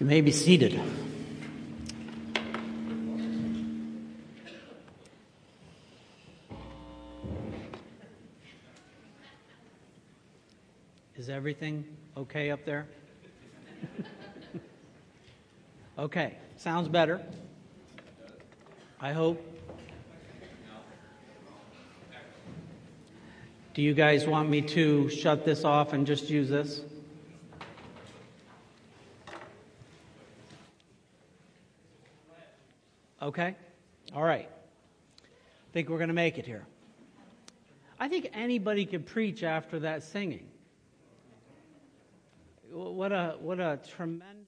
You may be seated. Is everything okay up there? okay, sounds better. I hope. Do you guys want me to shut this off and just use this? Okay? All right. I think we're going to make it here. I think anybody could preach after that singing. What a, what a tremendous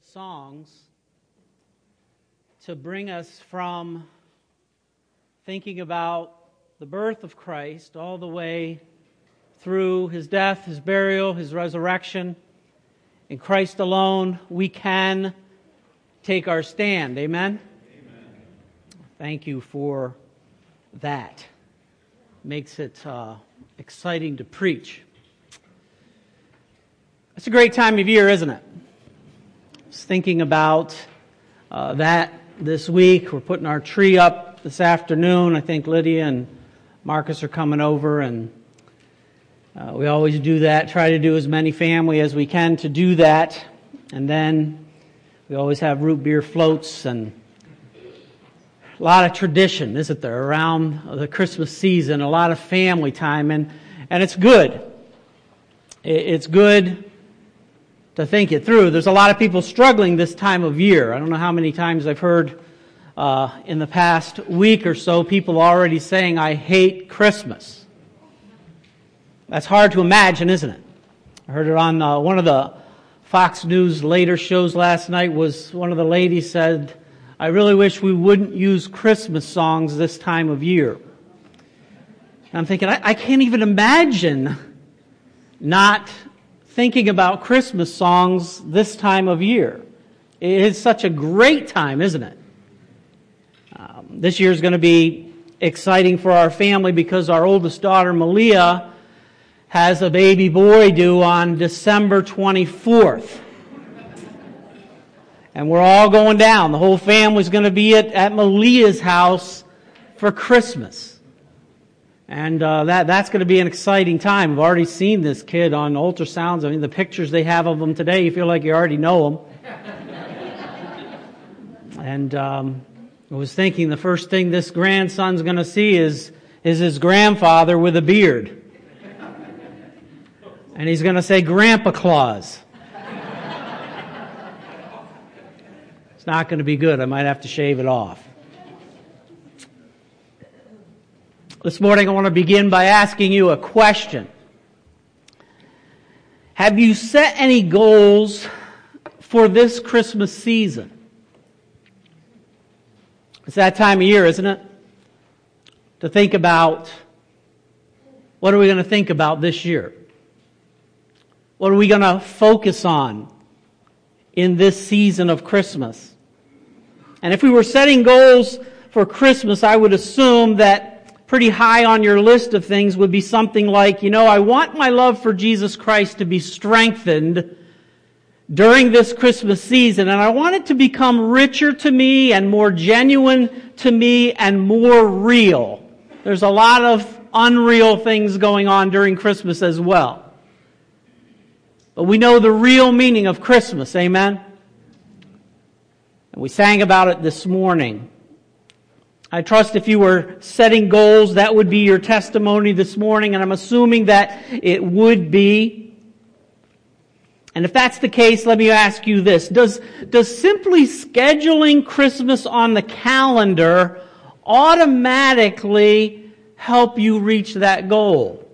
songs to bring us from thinking about the birth of Christ all the way through his death, his burial, his resurrection. In Christ alone, we can take our stand. Amen? Amen. Thank you for that. Makes it uh, exciting to preach. It's a great time of year, isn't it? I was thinking about uh, that this week. We're putting our tree up this afternoon. I think Lydia and Marcus are coming over, and uh, we always do that. Try to do as many family as we can to do that, and then we always have root beer floats and a lot of tradition, isn't there, around the Christmas season, a lot of family time, and, and it's good. It's good to think it through. There's a lot of people struggling this time of year. I don't know how many times I've heard uh, in the past week or so people already saying, I hate Christmas. That's hard to imagine, isn't it? I heard it on uh, one of the Fox News later shows last night was one of the ladies said, I really wish we wouldn't use Christmas songs this time of year. And I'm thinking, I, I can't even imagine not thinking about Christmas songs this time of year. It is such a great time, isn't it? Um, this year is going to be exciting for our family because our oldest daughter, Malia, has a baby boy due on December 24th. And we're all going down. The whole family's going to be at, at Malia's house for Christmas. And uh, that, that's going to be an exciting time. I've already seen this kid on ultrasounds. I mean, the pictures they have of him today, you feel like you already know him. and um, I was thinking the first thing this grandson's going to see is, is his grandfather with a beard and he's going to say Grandpa Claus. it's not going to be good. I might have to shave it off. This morning, I want to begin by asking you a question. Have you set any goals for this Christmas season? It's that time of year, isn't it? To think about what are we going to think about this year? What are we going to focus on in this season of Christmas? And if we were setting goals for Christmas, I would assume that pretty high on your list of things would be something like, you know, I want my love for Jesus Christ to be strengthened during this Christmas season, and I want it to become richer to me and more genuine to me and more real. There's a lot of unreal things going on during Christmas as well. But we know the real meaning of Christmas. Amen? And we sang about it this morning. I trust if you were setting goals, that would be your testimony this morning, and I'm assuming that it would be. And if that's the case, let me ask you this. Does, does simply scheduling Christmas on the calendar automatically help you reach that goal?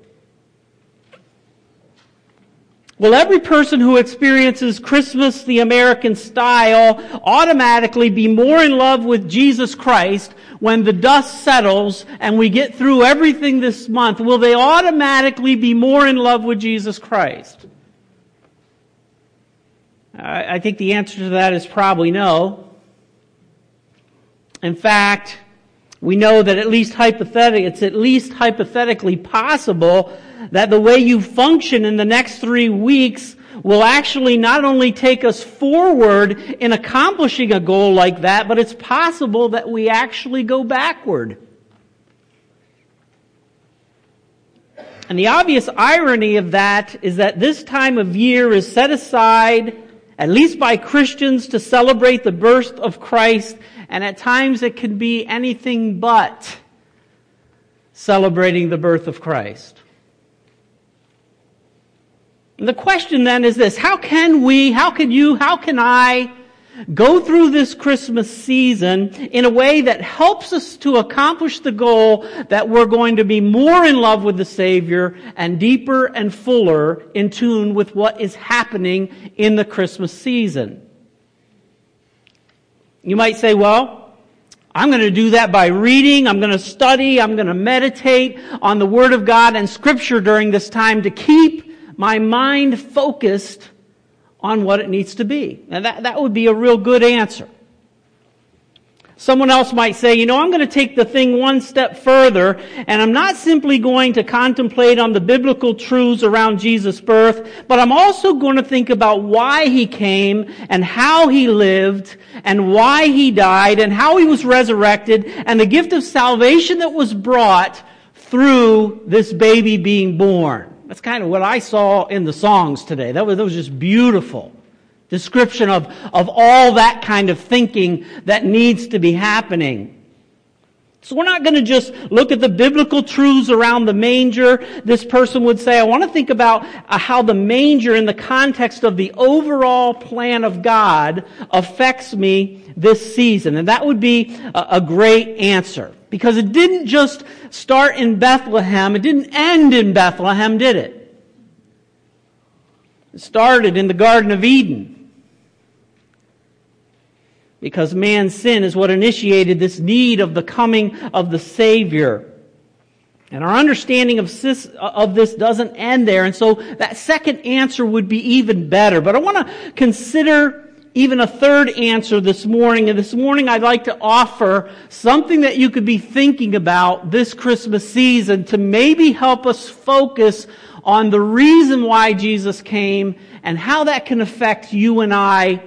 Will every person who experiences Christmas the American style automatically be more in love with Jesus Christ when the dust settles and we get through everything this month? Will they automatically be more in love with Jesus Christ? I think the answer to that is probably no. In fact, we know that at least hypothetically, it's at least hypothetically possible that the way you function in the next three weeks will actually not only take us forward in accomplishing a goal like that, but it's possible that we actually go backward. And the obvious irony of that is that this time of year is set aside, at least by Christians, to celebrate the birth of Christ, and at times it can be anything but celebrating the birth of Christ. The question then is this, how can we, how can you, how can I go through this Christmas season in a way that helps us to accomplish the goal that we're going to be more in love with the Savior and deeper and fuller in tune with what is happening in the Christmas season. You might say, well, I'm going to do that by reading, I'm going to study, I'm going to meditate on the Word of God and Scripture during this time to keep my mind focused on what it needs to be. Now that, that would be a real good answer. Someone else might say, you know, I'm going to take the thing one step further, and I'm not simply going to contemplate on the biblical truths around Jesus' birth, but I'm also going to think about why he came, and how he lived, and why he died, and how he was resurrected, and the gift of salvation that was brought through this baby being born. That's kind of what I saw in the songs today. That was, that was just beautiful description of, of all that kind of thinking that needs to be happening. So we're not going to just look at the biblical truths around the manger. This person would say, I want to think about uh, how the manger in the context of the overall plan of God affects me this season. And that would be a, a great answer. Because it didn't just start in Bethlehem, it didn't end in Bethlehem, did it? It started in the Garden of Eden. Because man's sin is what initiated this need of the coming of the Savior. And our understanding of this, doesn't end there. And so that second answer would be even better. But I want to consider even a third answer this morning. And this morning I'd like to offer something that you could be thinking about this Christmas season to maybe help us focus on the reason why Jesus came and how that can affect you and I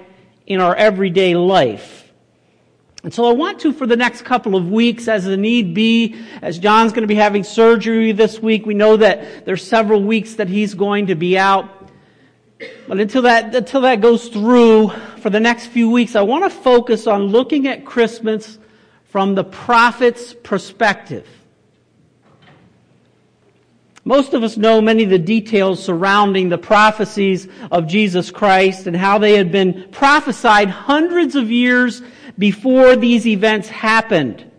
in our everyday life. And so I want to, for the next couple of weeks, as the need be, as John's going to be having surgery this week, we know that there's several weeks that he's going to be out. But until that, until that goes through for the next few weeks, I want to focus on looking at Christmas from the prophet's perspective. Most of us know many of the details surrounding the prophecies of Jesus Christ and how they had been prophesied hundreds of years before these events happened.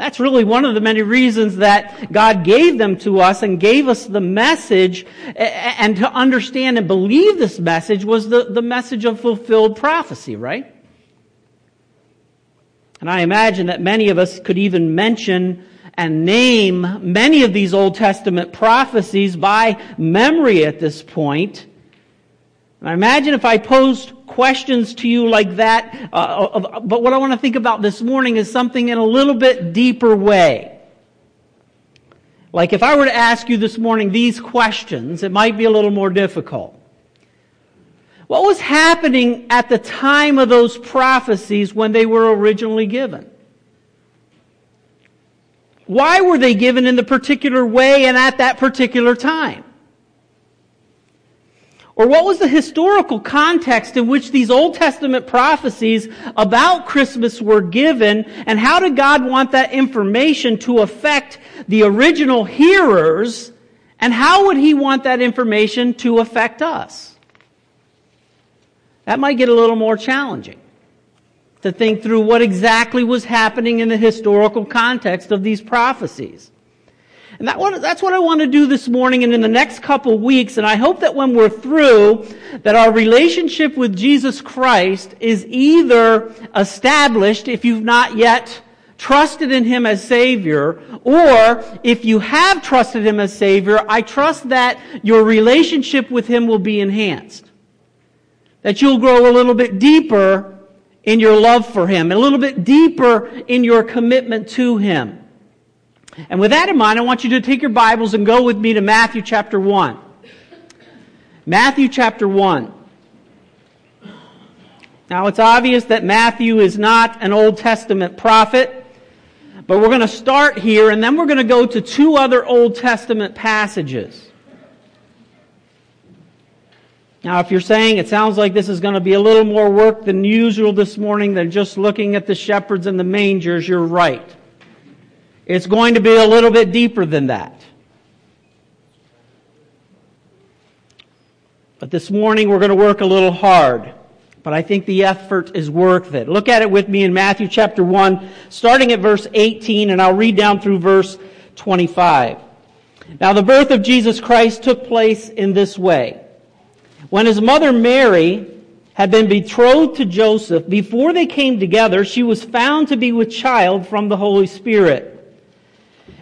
That's really one of the many reasons that God gave them to us and gave us the message and to understand and believe this message was the, the message of fulfilled prophecy, right? And I imagine that many of us could even mention and name many of these Old Testament prophecies by memory at this point. I imagine if I posed questions to you like that, uh, but what I want to think about this morning is something in a little bit deeper way. Like if I were to ask you this morning these questions, it might be a little more difficult. What was happening at the time of those prophecies when they were originally given? Why were they given in the particular way and at that particular time? Or what was the historical context in which these Old Testament prophecies about Christmas were given, and how did God want that information to affect the original hearers, and how would He want that information to affect us? That might get a little more challenging to think through what exactly was happening in the historical context of these prophecies. And that one, that's what I want to do this morning and in the next couple weeks. And I hope that when we're through, that our relationship with Jesus Christ is either established if you've not yet trusted in Him as Savior, or if you have trusted Him as Savior, I trust that your relationship with Him will be enhanced. That you'll grow a little bit deeper in your love for Him, a little bit deeper in your commitment to Him. And with that in mind, I want you to take your Bibles and go with me to Matthew chapter 1. Matthew chapter 1. Now it's obvious that Matthew is not an Old Testament prophet, but we're going to start here and then we're going to go to two other Old Testament passages. Now, if you're saying it sounds like this is going to be a little more work than usual this morning than just looking at the shepherds and the mangers, you're right. It's going to be a little bit deeper than that. But this morning we're going to work a little hard. But I think the effort is worth it. Look at it with me in Matthew chapter 1, starting at verse 18, and I'll read down through verse 25. Now the birth of Jesus Christ took place in this way. When his mother Mary had been betrothed to Joseph, before they came together, she was found to be with child from the Holy Spirit.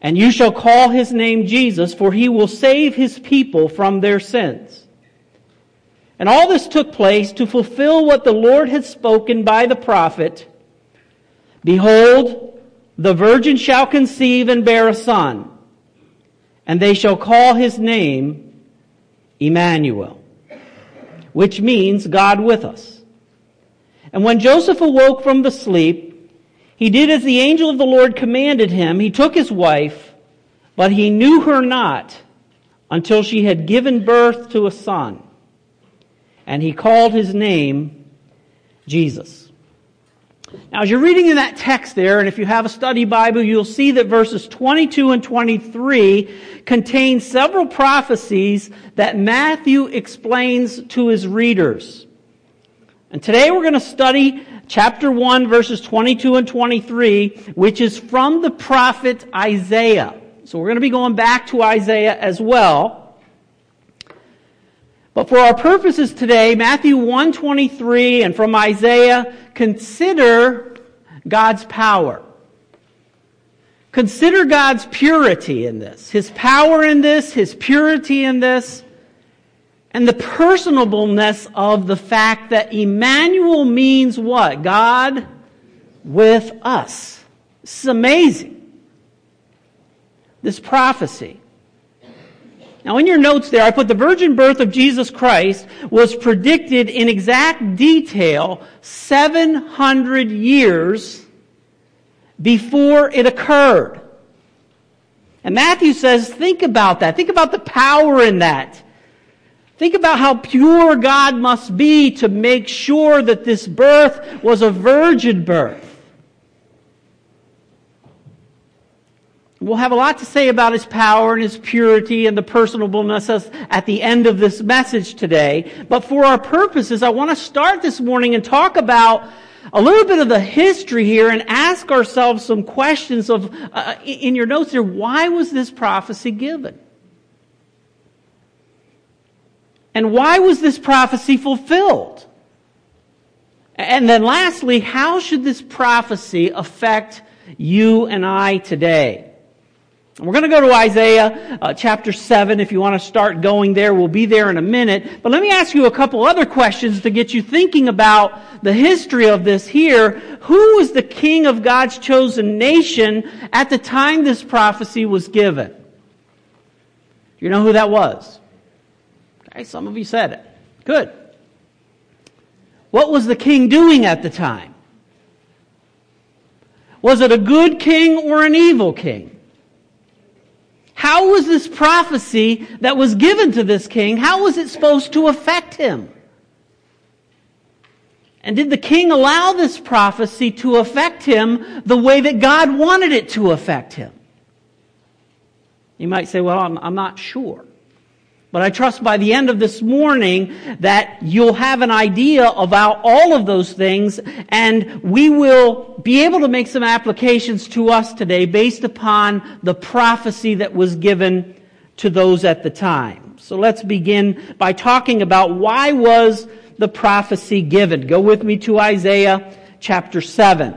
and you shall call his name Jesus, for he will save his people from their sins. And all this took place to fulfill what the Lord had spoken by the prophet. Behold, the virgin shall conceive and bear a son, and they shall call his name Emmanuel which means God with us. And when Joseph awoke from the sleep, he did as the angel of the Lord commanded him. He took his wife, but he knew her not until she had given birth to a son. And he called his name Jesus. Now, as you're reading in that text there, and if you have a study Bible, you'll see that verses 22 and 23 contain several prophecies that Matthew explains to his readers. And today we're going to study chapter 1, verses 22 and 23, which is from the prophet Isaiah. So we're going to be going back to Isaiah as well. But for our purposes today, Matthew 123 and from Isaiah, consider God's power. Consider God's purity in this, His power in this, His purity in this, and the personableness of the fact that Emmanuel means what? God with us. Is amazing. This prophecy. Now, in your notes there, I put the virgin birth of Jesus Christ was predicted in exact detail 700 years before it occurred. And Matthew says, think about that. Think about the power in that. Think about how pure God must be to make sure that this birth was a virgin birth. We'll have a lot to say about his power and his purity and the personableness at the end of this message today. But for our purposes, I want to start this morning and talk about a little bit of the history here and ask ourselves some questions of, uh, in your notes here, why was this prophecy given? And why was this prophecy fulfilled? And then lastly, how should this prophecy affect you and I today? We're going to go to Isaiah uh, chapter 7 if you want to start going there. We'll be there in a minute. But let me ask you a couple other questions to get you thinking about the history of this here. Who was the king of God's chosen nation at the time this prophecy was given? Do you know who that was? Some of you said it. Good. What was the king doing at the time? Was it a good king or an evil king? How was this prophecy that was given to this king, how was it supposed to affect him? And did the king allow this prophecy to affect him the way that God wanted it to affect him? You might say, well, I'm, I'm not sure. But I trust by the end of this morning that you'll have an idea about all of those things and we will be able to make some applications to us today based upon the prophecy that was given to those at the time. So let's begin by talking about why was the prophecy given? Go with me to Isaiah chapter 7.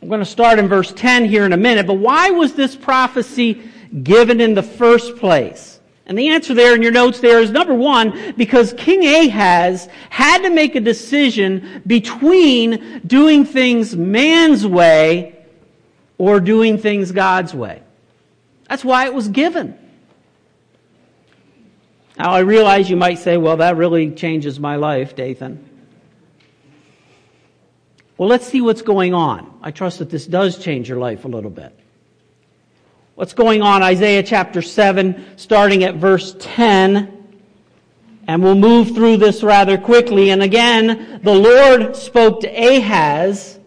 I'm going to start in verse 10 here in a minute, but why was this prophecy given in the first place? And the answer there in your notes there is number one, because King Ahaz had to make a decision between doing things man's way or doing things God's way. That's why it was given. Now I realize you might say, well, that really changes my life, Dathan. Well, let's see what's going on. I trust that this does change your life a little bit. What's going on? Isaiah chapter 7, starting at verse 10. And we'll move through this rather quickly. And again, the Lord spoke to Ahaz,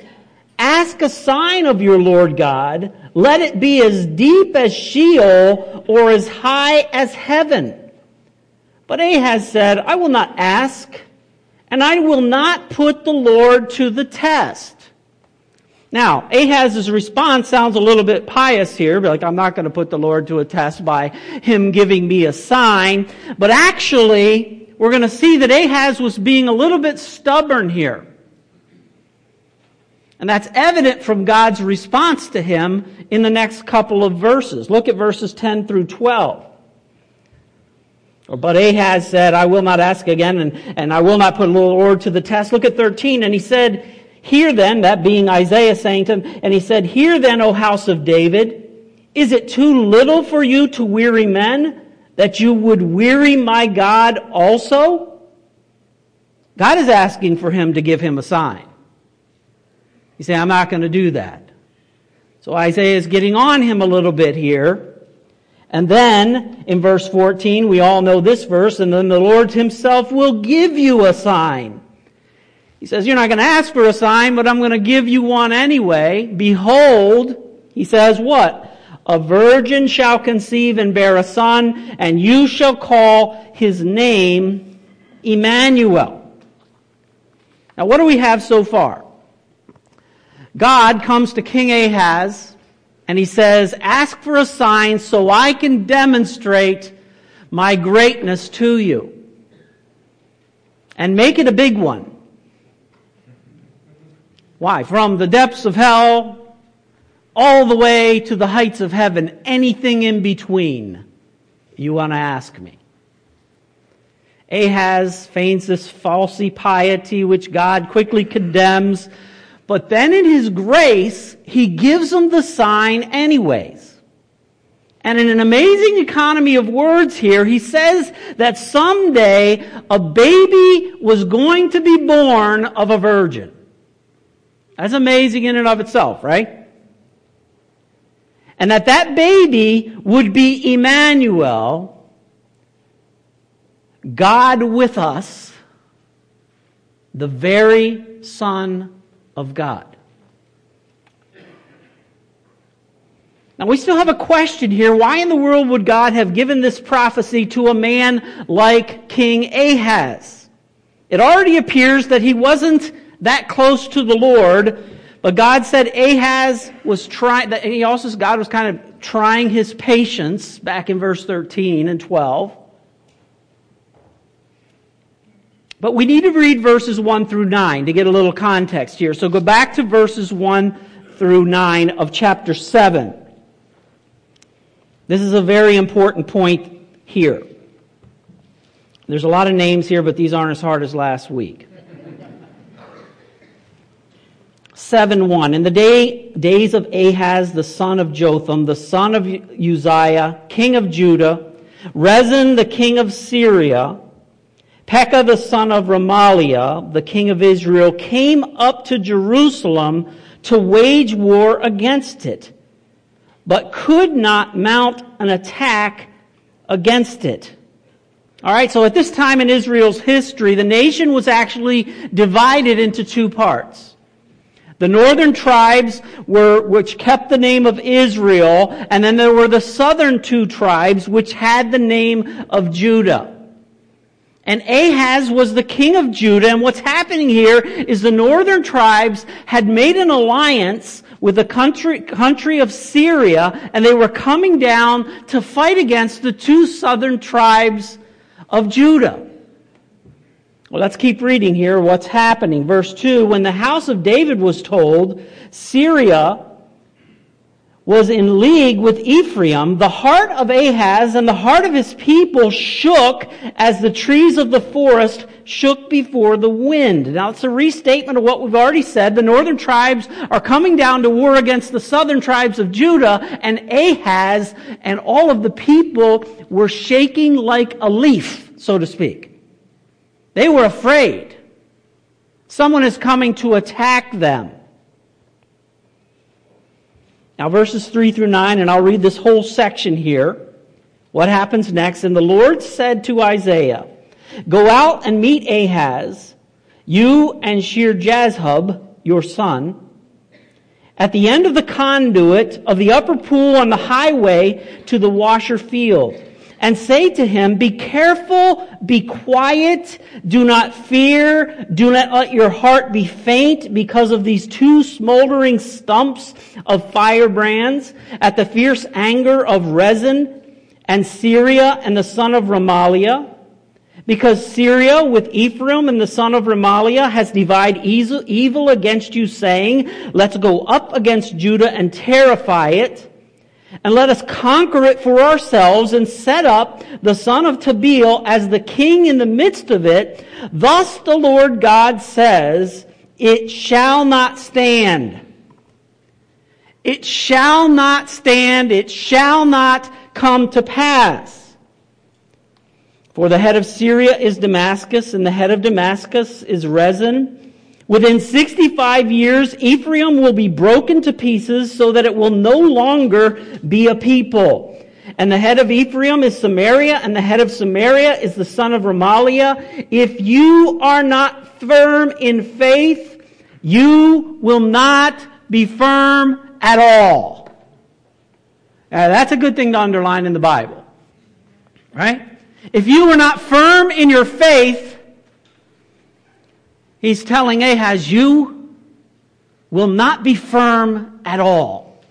Ask a sign of your Lord God. Let it be as deep as Sheol or as high as heaven. But Ahaz said, I will not ask, and I will not put the Lord to the test. Now, Ahaz's response sounds a little bit pious here, like I'm not going to put the Lord to a test by him giving me a sign. But actually, we're going to see that Ahaz was being a little bit stubborn here. And that's evident from God's response to him in the next couple of verses. Look at verses 10 through 12. But Ahaz said, I will not ask again, and, and I will not put the Lord to the test. Look at 13. And he said, Hear then, that being Isaiah saying to him, and he said, Hear then, O house of David, is it too little for you to weary men, that you would weary my God also? God is asking for him to give him a sign. He's saying, I'm not going to do that. So Isaiah is getting on him a little bit here. And then, in verse 14, we all know this verse, and then the Lord himself will give you a sign. He says, You're not going to ask for a sign, but I'm going to give you one anyway. Behold, he says, What? A virgin shall conceive and bear a son, and you shall call his name Emmanuel. Now, what do we have so far? God comes to King Ahaz and he says, Ask for a sign so I can demonstrate my greatness to you. And make it a big one. Why? From the depths of hell all the way to the heights of heaven, anything in between, you want to ask me. Ahaz feigns this falsy piety which God quickly condemns, but then in his grace, he gives him the sign anyways. And in an amazing economy of words here, he says that someday a baby was going to be born of a virgin. That's amazing in and of itself, right? And that that baby would be Emmanuel, God with us, the very Son of God. Now we still have a question here. Why in the world would God have given this prophecy to a man like King Ahaz? It already appears that he wasn't that close to the Lord. But God said Ahaz was trying, he also, God was kind of trying his patience back in verse 13 and 12. But we need to read verses 1 through 9 to get a little context here. So go back to verses 1 through 9 of chapter 7. This is a very important point here. There's a lot of names here, but these aren't as hard as last week. 7 1. In the day, days of Ahaz, the son of Jotham, the son of Uzziah, king of Judah, Rezin, the king of Syria, Pekah, the son of Remaliah, the king of Israel, came up to Jerusalem to wage war against it, but could not mount an attack against it. All right, so at this time in Israel's history, the nation was actually divided into two parts. The northern tribes were, which kept the name of Israel, and then there were the southern two tribes which had the name of Judah. And Ahaz was the king of Judah, and what's happening here is the northern tribes had made an alliance with the country, country of Syria, and they were coming down to fight against the two southern tribes of Judah. Well, let's keep reading here what's happening. Verse 2 When the house of David was told, Syria was in league with Ephraim, the heart of Ahaz and the heart of his people shook as the trees of the forest shook before the wind. Now it's a restatement of what we've already said. The northern tribes are coming down to war against the southern tribes of Judah, and Ahaz and all of the people were shaking like a leaf, so to speak. They were afraid. Someone is coming to attack them. Now, verses 3 through 9, and I'll read this whole section here. What happens next? And the Lord said to Isaiah, Go out and meet Ahaz, you and Shear-jashub, your son, at the end of the conduit of the upper pool on the highway to the washer field and say to him, Be careful, be quiet, do not fear, do not let your heart be faint because of these two smoldering stumps of firebrands at the fierce anger of Rezin and Syria and the son of Remaliah. Because Syria with Ephraim and the son of Remaliah has divided evil against you, saying, Let's go up against Judah and terrify it and let us conquer it for ourselves and set up the son of Tabeel as the king in the midst of it. Thus the Lord God says, it shall not stand. It shall not stand. It shall not come to pass. For the head of Syria is Damascus, and the head of Damascus is Rezin. Within 65 years, Ephraim will be broken to pieces so that it will no longer be a people. And the head of Ephraim is Samaria, and the head of Samaria is the son of Remaliah. If you are not firm in faith, you will not be firm at all. Now, that's a good thing to underline in the Bible. Right? If you are not firm in your faith, He's telling Ahaz, you will not be firm at all.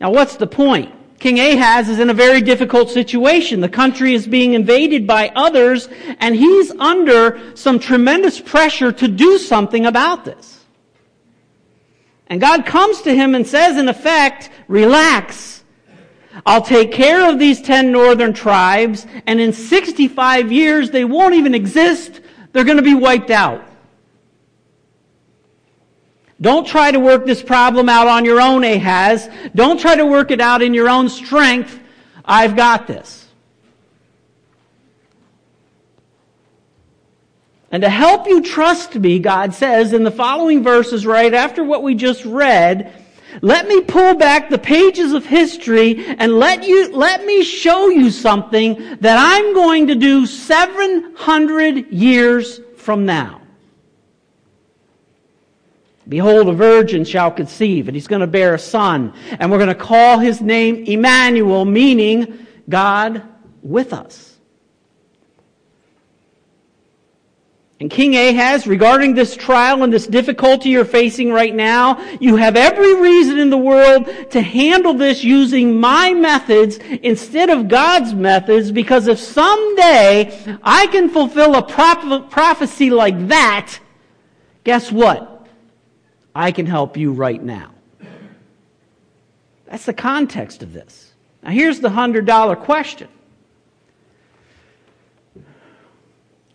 Now what's the point? King Ahaz is in a very difficult situation. The country is being invaded by others, and he's under some tremendous pressure to do something about this. And God comes to him and says, in effect, relax. I'll take care of these 10 northern tribes, and in 65 years they won't even exist they're going to be wiped out. Don't try to work this problem out on your own, Ahaz. Don't try to work it out in your own strength. I've got this. And to help you trust me, God says in the following verses right after what we just read, let me pull back the pages of history and let you, let me show you something that I'm going to do 700 years from now. Behold, a virgin shall conceive, and he's going to bear a son, and we're going to call his name Emmanuel, meaning God with us. And King Ahaz, regarding this trial and this difficulty you're facing right now, you have every reason in the world to handle this using my methods instead of God's methods, because if someday I can fulfill a prophecy like that, guess what? I can help you right now. That's the context of this. Now here's the hundred dollar question.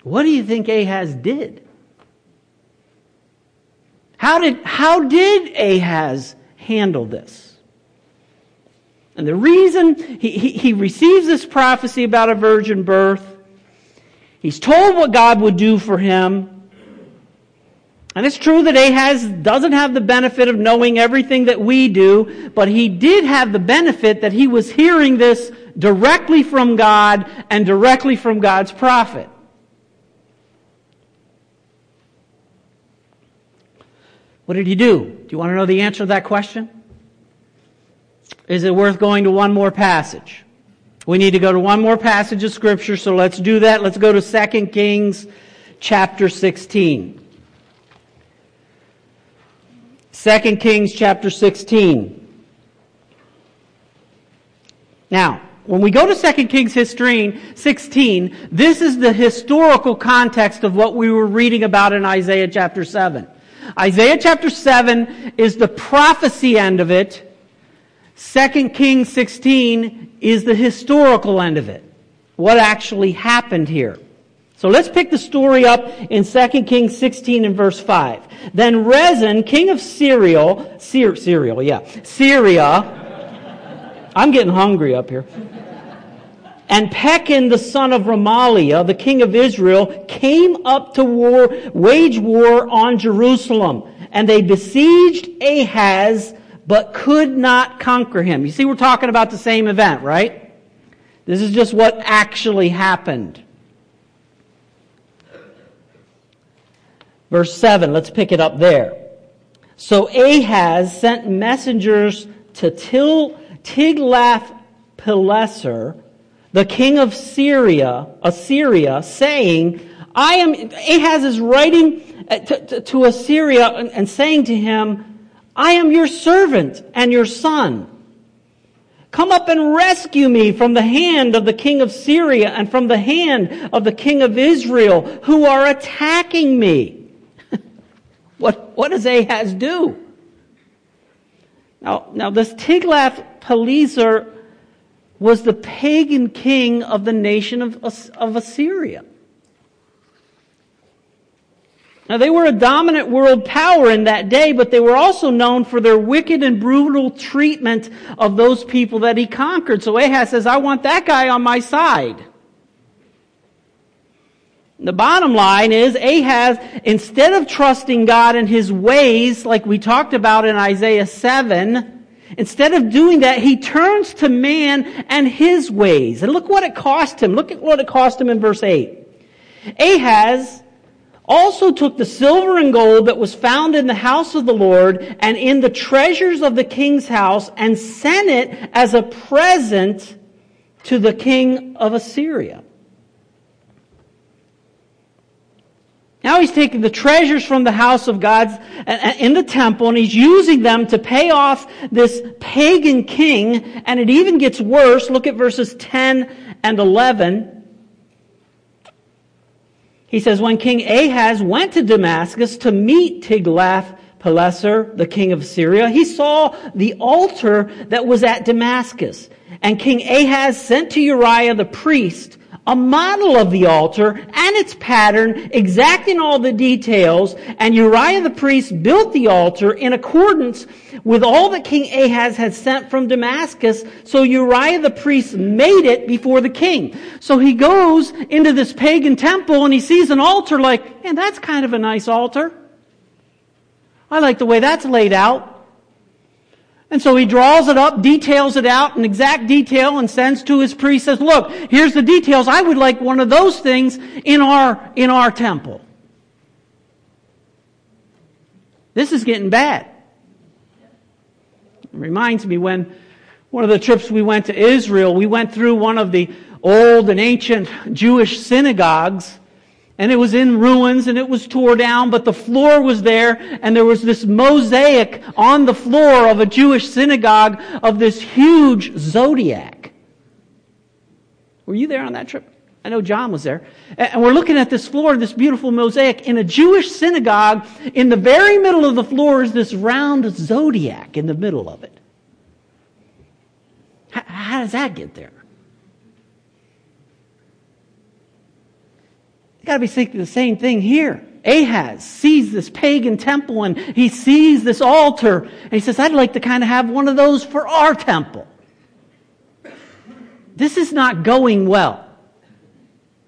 What do you think Ahaz did? How did, how did Ahaz handle this? And the reason he, he, he receives this prophecy about a virgin birth, he's told what God would do for him. And it's true that Ahaz doesn't have the benefit of knowing everything that we do, but he did have the benefit that he was hearing this directly from God and directly from God's prophet. What did he do? Do you want to know the answer to that question? Is it worth going to one more passage? We need to go to one more passage of scripture, so let's do that. Let's go to 2 Kings chapter 16. 2 Kings chapter 16. Now, when we go to 2 Kings history 16, this is the historical context of what we were reading about in Isaiah chapter 7. Isaiah chapter 7 is the prophecy end of it. 2 Kings 16 is the historical end of it. What actually happened here. So let's pick the story up in 2 Kings 16 and verse 5. Then Rezin, king of Syria, Syria, yeah, Syria, I'm getting hungry up here. And Pekah, the son of Remaliah, the king of Israel, came up to war, wage war on Jerusalem. And they besieged Ahaz, but could not conquer him. You see, we're talking about the same event, right? This is just what actually happened. Verse 7, let's pick it up there. So Ahaz sent messengers to Tiglath-Pileser, the king of Syria, Assyria, saying, I am, Ahaz is writing uh, to, to, to Assyria and, and saying to him, I am your servant and your son. Come up and rescue me from the hand of the king of Syria and from the hand of the king of Israel who are attacking me. what, what does Ahaz do? Now, now this Tiglath-Pileser was the pagan king of the nation of, of Assyria. Now, they were a dominant world power in that day, but they were also known for their wicked and brutal treatment of those people that he conquered. So Ahaz says, I want that guy on my side. The bottom line is Ahaz, instead of trusting God in his ways, like we talked about in Isaiah 7, instead of doing that, he turns to man and his ways. And look what it cost him. Look at what it cost him in verse 8. Ahaz also took the silver and gold that was found in the house of the Lord and in the treasures of the king's house and sent it as a present to the king of Assyria. Now he's taking the treasures from the house of God uh, uh, in the temple and he's using them to pay off this pagan king. And it even gets worse. Look at verses 10 and 11. He says, when King Ahaz went to Damascus to meet Tiglath-Pileser, the king of Syria, he saw the altar that was at Damascus. And King Ahaz sent to Uriah the priest a model of the altar and its pattern, exacting all the details, and Uriah the priest built the altar in accordance with all that King Ahaz had sent from Damascus, so Uriah the priest made it before the king. So he goes into this pagan temple and he sees an altar like, man, that's kind of a nice altar. I like the way that's laid out. And so he draws it up, details it out in exact detail and sends to his priest, says, look, here's the details. I would like one of those things in our, in our temple. This is getting bad. It reminds me when one of the trips we went to Israel, we went through one of the old and ancient Jewish synagogues and it was in ruins and it was tore down, but the floor was there and there was this mosaic on the floor of a Jewish synagogue of this huge zodiac. Were you there on that trip? I know John was there. And we're looking at this floor, this beautiful mosaic in a Jewish synagogue. In the very middle of the floor is this round zodiac in the middle of it. How, does that get there? You gotta be thinking the same thing here. Ahaz sees this pagan temple and he sees this altar and he says, I'd like to kind of have one of those for our temple. This is not going well.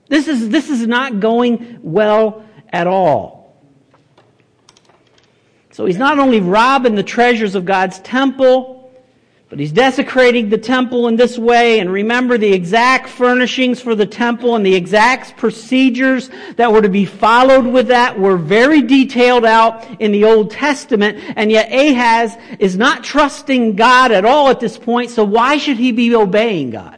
This is, this is not going well at all. So he's not only robbing the treasures of God's temple, but he's desecrating the temple in this way, and remember the exact furnishings for the temple and the exact procedures that were to be followed with that were very detailed out in the Old Testament, and yet Ahaz is not trusting God at all at this point, so why should he be obeying God?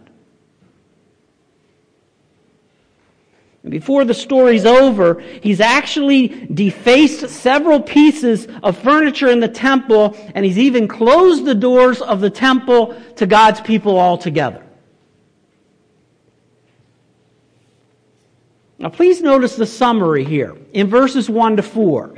Before the story's over, he's actually defaced several pieces of furniture in the temple, and he's even closed the doors of the temple to God's people altogether. Now, please notice the summary here in verses 1 to 4.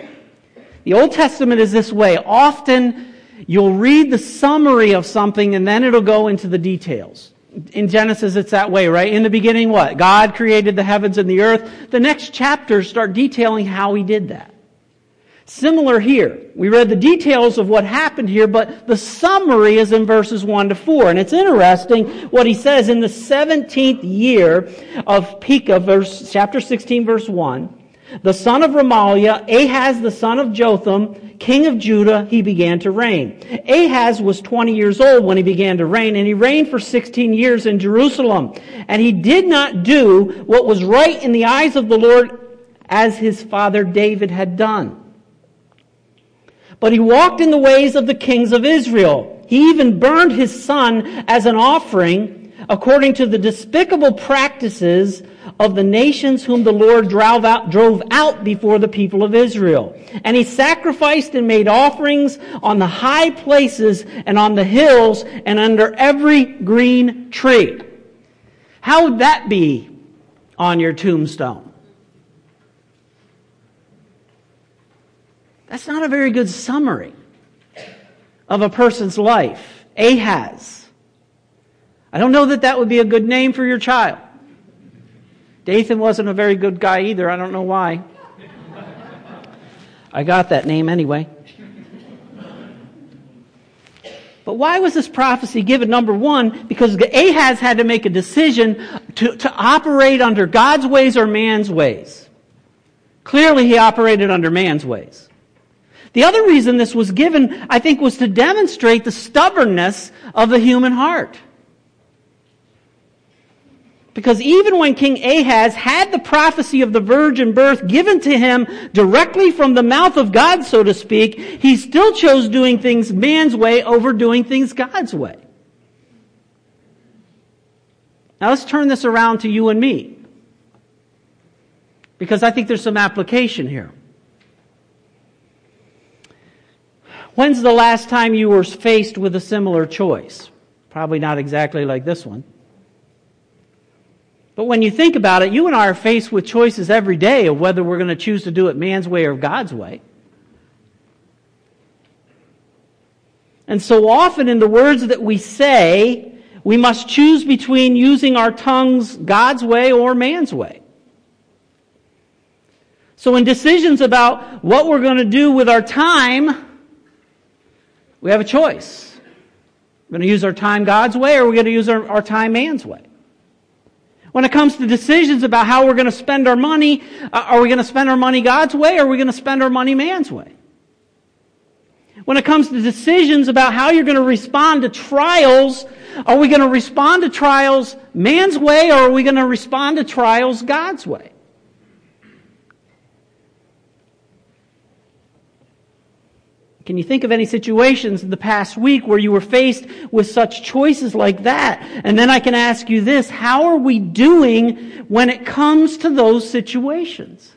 The Old Testament is this way. Often, you'll read the summary of something, and then it'll go into the details. In Genesis, it's that way, right? In the beginning, what? God created the heavens and the earth. The next chapters start detailing how he did that. Similar here. We read the details of what happened here, but the summary is in verses 1 to 4. And it's interesting what he says in the 17th year of Pekah, verse, chapter 16, verse 1. The son of Remaliah, Ahaz the son of Jotham, king of Judah, he began to reign. Ahaz was 20 years old when he began to reign, and he reigned for 16 years in Jerusalem. And he did not do what was right in the eyes of the Lord as his father David had done. But he walked in the ways of the kings of Israel. He even burned his son as an offering according to the despicable practices of the nations whom the Lord drove out, drove out before the people of Israel. And he sacrificed and made offerings on the high places and on the hills and under every green tree. How would that be on your tombstone? That's not a very good summary of a person's life. Ahaz. I don't know that that would be a good name for your child. Dathan wasn't a very good guy either. I don't know why. I got that name anyway. But why was this prophecy given? Number one, because Ahaz had to make a decision to, to operate under God's ways or man's ways. Clearly, he operated under man's ways. The other reason this was given, I think, was to demonstrate the stubbornness of the human heart. Because even when King Ahaz had the prophecy of the virgin birth given to him directly from the mouth of God, so to speak, he still chose doing things man's way over doing things God's way. Now let's turn this around to you and me. Because I think there's some application here. When's the last time you were faced with a similar choice? Probably not exactly like this one. But when you think about it, you and I are faced with choices every day of whether we're going to choose to do it man's way or God's way. And so often in the words that we say, we must choose between using our tongues God's way or man's way. So in decisions about what we're going to do with our time, we have a choice. We're going to use our time God's way or we're going to use our, our time man's way. When it comes to decisions about how we're going to spend our money, uh, are we going to spend our money God's way or are we going to spend our money man's way? When it comes to decisions about how you're going to respond to trials, are we going to respond to trials man's way or are we going to respond to trials God's way? Can you think of any situations in the past week where you were faced with such choices like that? And then I can ask you this, how are we doing when it comes to those situations?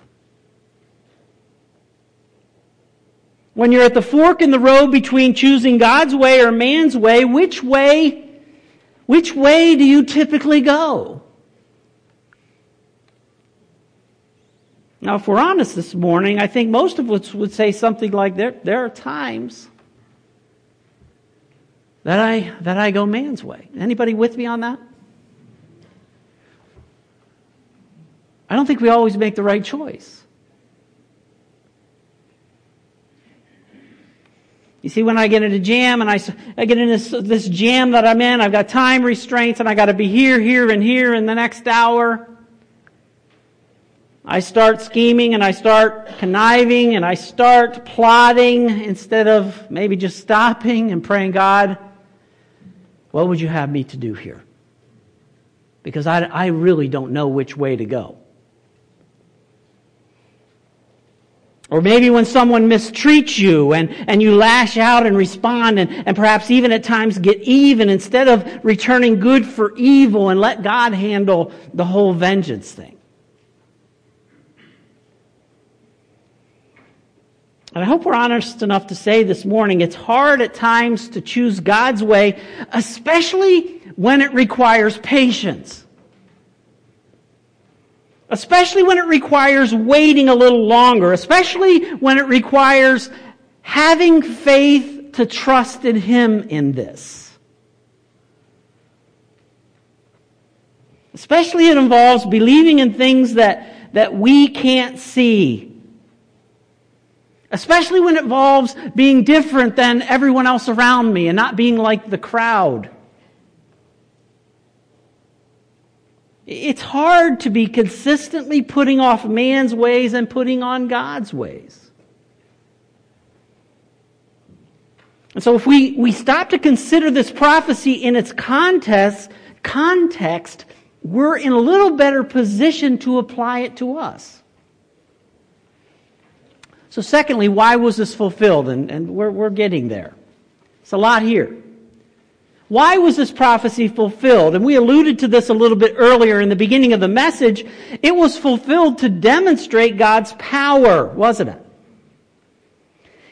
When you're at the fork in the road between choosing God's way or man's way, which way, which way do you typically go? Now, if we're honest this morning, I think most of us would say something like there, there are times that I, that I go man's way. Anybody with me on that? I don't think we always make the right choice. You see, when I get in a jam and I, I get in this, this jam that I'm in, I've got time restraints and I got to be here, here, and here in the next hour. I start scheming and I start conniving and I start plotting instead of maybe just stopping and praying, God, what would you have me to do here? Because I, I really don't know which way to go. Or maybe when someone mistreats you and, and you lash out and respond and, and perhaps even at times get even instead of returning good for evil and let God handle the whole vengeance thing. And I hope we're honest enough to say this morning it's hard at times to choose God's way, especially when it requires patience. Especially when it requires waiting a little longer, especially when it requires having faith to trust in Him in this. Especially it involves believing in things that, that we can't see. Especially when it involves being different than everyone else around me and not being like the crowd. It's hard to be consistently putting off man's ways and putting on God's ways. And so if we, we stop to consider this prophecy in its context, context, we're in a little better position to apply it to us. So, secondly, why was this fulfilled? And, and we're, we're getting there. It's a lot here. Why was this prophecy fulfilled? And we alluded to this a little bit earlier in the beginning of the message. It was fulfilled to demonstrate God's power, wasn't it?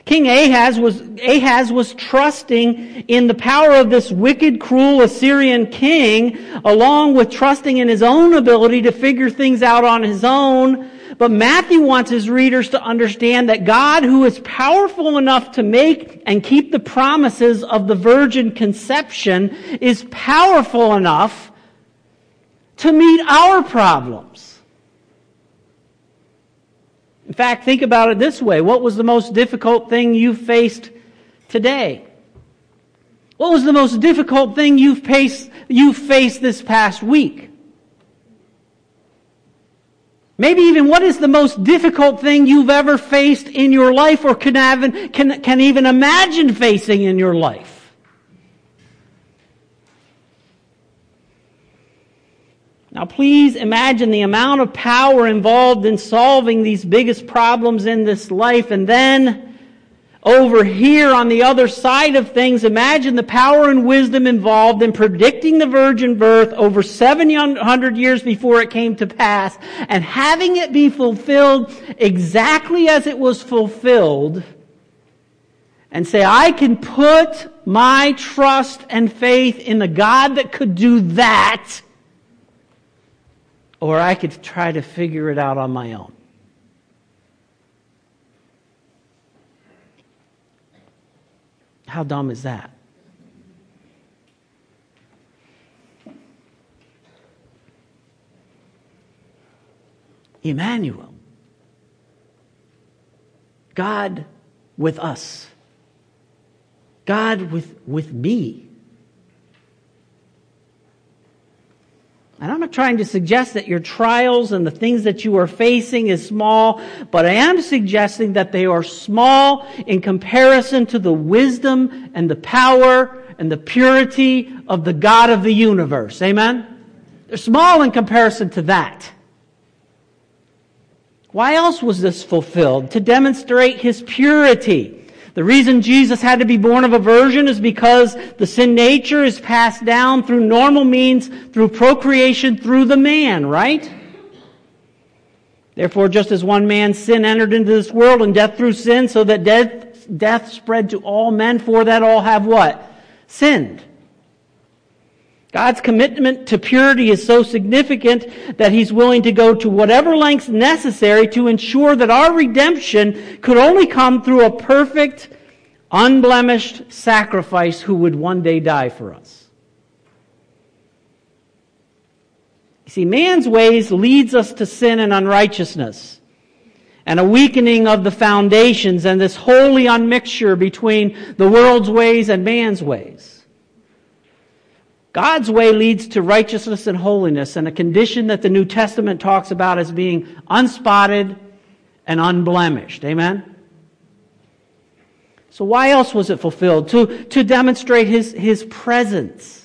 King Ahaz was, Ahaz was trusting in the power of this wicked, cruel Assyrian king, along with trusting in his own ability to figure things out on his own. But Matthew wants his readers to understand that God, who is powerful enough to make and keep the promises of the virgin conception, is powerful enough to meet our problems. In fact, think about it this way. What was the most difficult thing you faced today? What was the most difficult thing you've faced, you faced this past week? Maybe even what is the most difficult thing you've ever faced in your life or can, have, can, can even imagine facing in your life? Now, please imagine the amount of power involved in solving these biggest problems in this life. And then, over here on the other side of things, imagine the power and wisdom involved in predicting the virgin birth over 700 years before it came to pass and having it be fulfilled exactly as it was fulfilled and say, I can put my trust and faith in the God that could do that or I could try to figure it out on my own. How dumb is that? Emmanuel. God with us. God with, with me. And I'm not trying to suggest that your trials and the things that you are facing is small, but I am suggesting that they are small in comparison to the wisdom and the power and the purity of the God of the universe. Amen? They're small in comparison to that. Why else was this fulfilled? To demonstrate His purity. The reason Jesus had to be born of a virgin is because the sin nature is passed down through normal means, through procreation, through the man, right? Therefore, just as one man's sin entered into this world and death through sin, so that death, death spread to all men, for that all have what? Sinned. God's commitment to purity is so significant that He's willing to go to whatever lengths necessary to ensure that our redemption could only come through a perfect, unblemished sacrifice who would one day die for us. You see, man's ways leads us to sin and unrighteousness and a weakening of the foundations and this holy unmixture between the world's ways and man's ways. God's way leads to righteousness and holiness, and a condition that the New Testament talks about as being unspotted and unblemished. Amen? So why else was it fulfilled? To, to demonstrate his, his presence.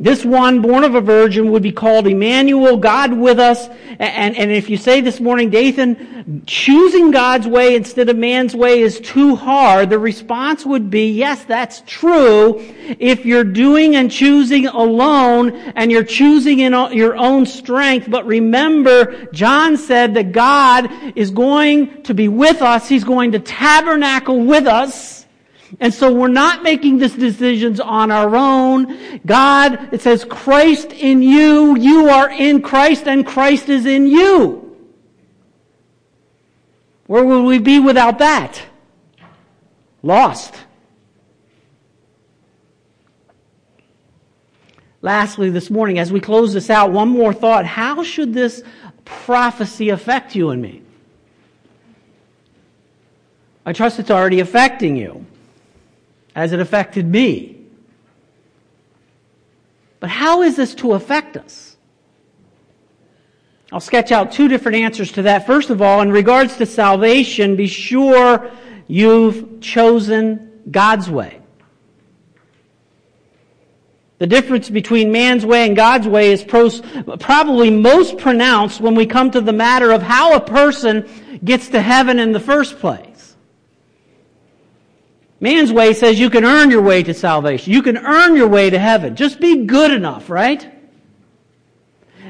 This one, born of a virgin, would be called Emmanuel, God with us. And, and if you say this morning, Dathan, choosing God's way instead of man's way is too hard, the response would be, yes, that's true. If you're doing and choosing alone and you're choosing in uh, your own strength, but remember, John said that God is going to be with us. He's going to tabernacle with us. And so we're not making these decisions on our own. God, it says, Christ in you, you are in Christ, and Christ is in you. Where would we be without that? Lost. Lastly, this morning, as we close this out, one more thought. How should this prophecy affect you and me? I trust it's already affecting you, as it affected me. But how is this to affect us? I'll sketch out two different answers to that. First of all, in regards to salvation, be sure you've chosen God's way. The difference between man's way and God's way is pros- probably most pronounced when we come to the matter of how a person gets to heaven in the first place. Man's way says you can earn your way to salvation. You can earn your way to heaven. Just be good enough, right?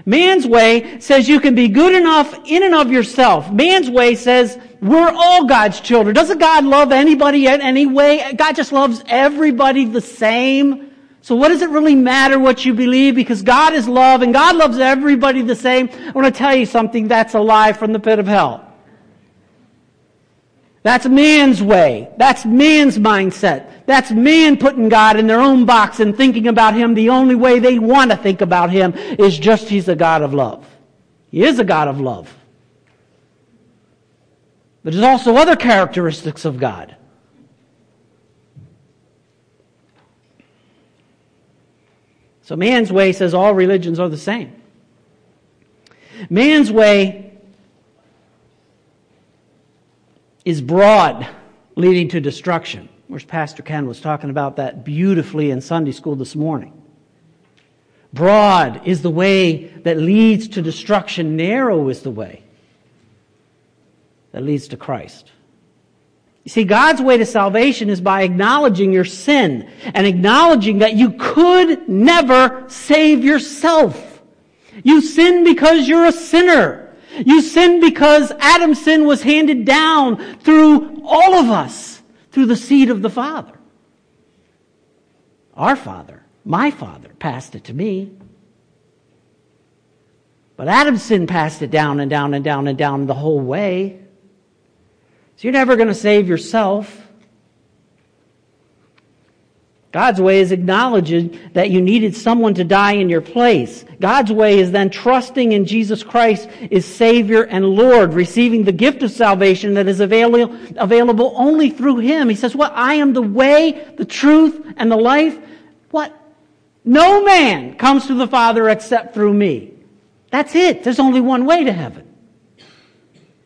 Man's way says you can be good enough in and of yourself. Man's way says we're all God's children. Doesn't God love anybody in any way? God just loves everybody the same. So what does it really matter what you believe? Because God is love and God loves everybody the same. I want to tell you something that's a lie from the pit of hell. That's man's way. That's man's mindset. That's man putting God in their own box and thinking about Him the only way they want to think about Him is just He's a God of love. He is a God of love. But there's also other characteristics of God. So man's way says all religions are the same. Man's way is broad, leading to destruction. Whereas Pastor Ken was talking about that beautifully in Sunday school this morning. Broad is the way that leads to destruction. Narrow is the way that leads to Christ. You see, God's way to salvation is by acknowledging your sin and acknowledging that you could never save yourself. You sin because you're a sinner. You sin because Adam's sin was handed down through all of us, through the seed of the Father. Our Father, my Father, passed it to me. But Adam's sin passed it down and down and down and down the whole way. So you're never going to save yourself. God's way is acknowledging that you needed someone to die in your place. God's way is then trusting in Jesus Christ as Savior and Lord, receiving the gift of salvation that is available, only through Him. He says, What? I am the way, the truth, and the life. What? No man comes to the Father except through me. That's it. There's only one way to heaven.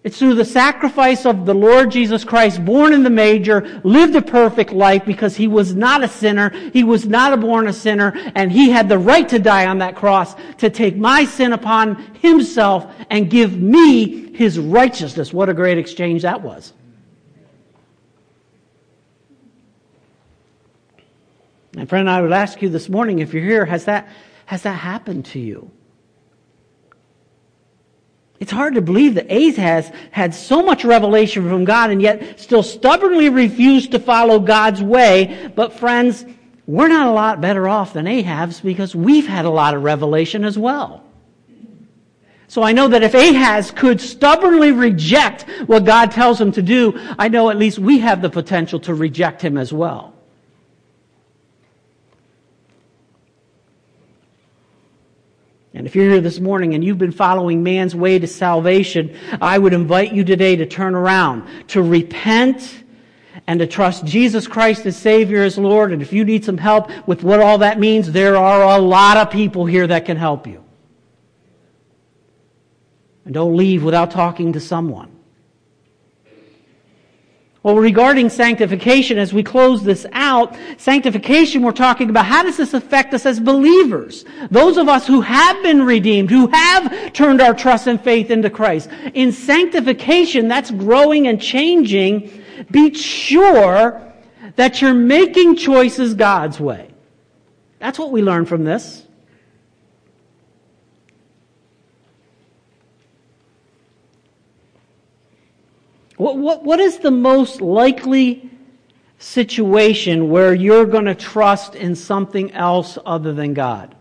It's through the sacrifice of the Lord Jesus Christ, born in the major, lived a perfect life because he was not a sinner. He was not a born a sinner, and he had the right to die on that cross to take my sin upon himself and give me his righteousness. What a great exchange that was. And friend, I would ask you this morning, if you're here, has that, has that happened to you? It's hard to believe that Ahaz had so much revelation from God and yet still stubbornly refused to follow God's way. But friends, we're not a lot better off than Ahab's because we've had a lot of revelation as well. So I know that if Ahaz could stubbornly reject what God tells him to do, I know at least we have the potential to reject him as well. And if you're here this morning and you've been following man's way to salvation, I would invite you today to turn around, to repent, and to trust Jesus Christ as Savior, as Lord. And if you need some help with what all that means, there are a lot of people here that can help you. And don't leave without talking to someone. Well, regarding sanctification, as we close this out, sanctification, we're talking about how does this affect us as believers? Those of us who have been redeemed, who have turned our trust and faith into Christ. In sanctification, that's growing and changing. Be sure that you're making choices God's way. That's what we learn from this. What, what, what is the most likely situation where you're going to trust in something else other than God?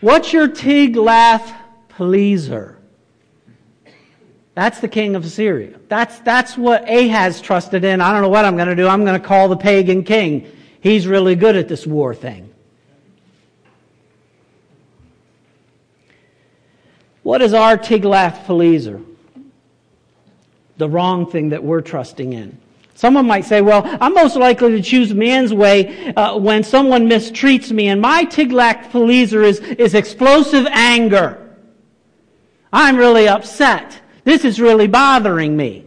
What's your Tiglath-Pileser? That's the king of Assyria. That's, that's what Ahaz trusted in. I don't know what I'm going to do. I'm going to call the pagan king. He's really good at this war thing. What is our Tiglath-Pileser? The wrong thing that we're trusting in. Someone might say, well, I'm most likely to choose man's way uh, when someone mistreats me, and my Tiglath-Pileser is, is explosive anger. I'm really upset. This is really bothering me.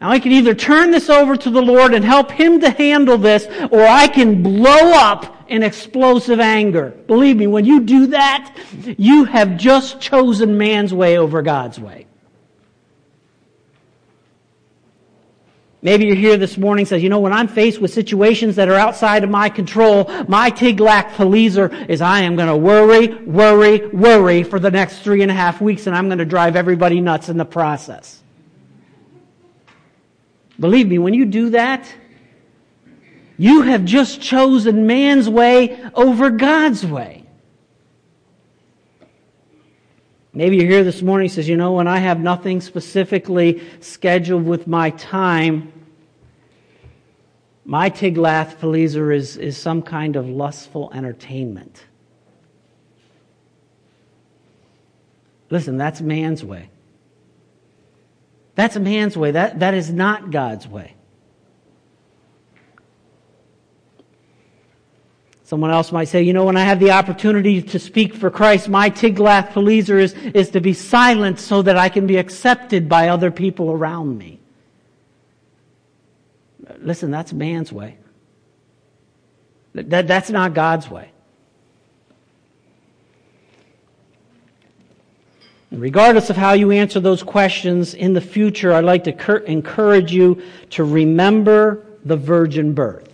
Now I can either turn this over to the Lord and help Him to handle this, or I can blow up in explosive anger. Believe me, when you do that, you have just chosen man's way over God's way. Maybe you're here this morning says, you know, when I'm faced with situations that are outside of my control, my Tiglath-Pileser is I am going to worry, worry, worry for the next three and a half weeks and I'm going to drive everybody nuts in the process. Believe me, when you do that, you have just chosen man's way over God's way. Maybe you're here this morning says, you know, when I have nothing specifically scheduled with my time, my Tiglath-Pileser is, is some kind of lustful entertainment. Listen, that's man's way. That's man's way. That, that is not God's way. Someone else might say, you know, when I have the opportunity to speak for Christ, my Tiglath-Pileser is, is to be silent so that I can be accepted by other people around me. Listen, that's man's way. That, that's not God's way. Regardless of how you answer those questions in the future, I'd like to encourage you to remember the virgin birth.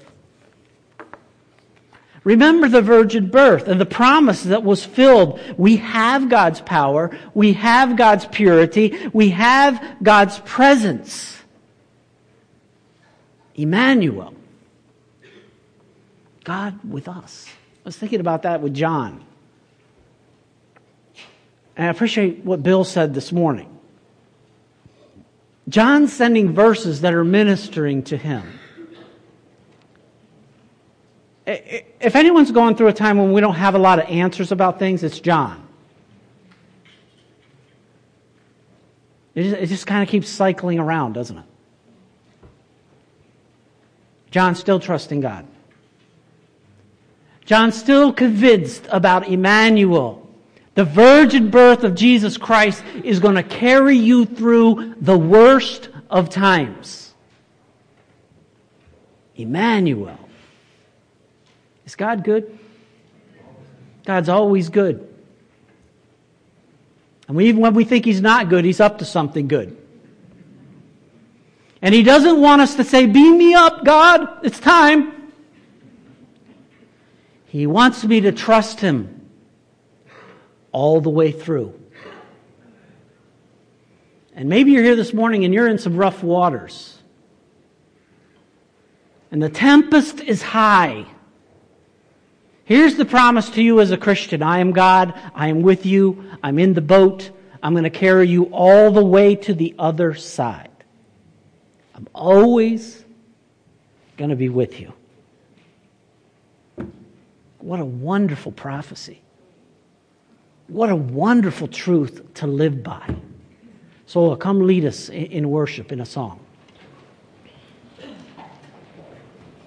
Remember the virgin birth and the promise that was filled. We have God's power. We have God's purity. We have God's presence. Emmanuel. God with us. I was thinking about that with John. And I appreciate what Bill said this morning. John's sending verses that are ministering to him. If anyone's going through a time when we don't have a lot of answers about things, it's John. It just, just kind of keeps cycling around, doesn't it? John still trusting God. John still convinced about Emmanuel. The virgin birth of Jesus Christ is going to carry you through the worst of times. Emmanuel. Is God good? God's always good. And even when we think He's not good, He's up to something good. And He doesn't want us to say, Beam me up, God, it's time. He wants me to trust Him all the way through. And maybe you're here this morning and you're in some rough waters. And the tempest is high. Here's the promise to you as a Christian I am God, I am with you, I'm in the boat, I'm going to carry you all the way to the other side. I'm always going to be with you. What a wonderful prophecy. What a wonderful truth to live by. So come lead us in worship in a song.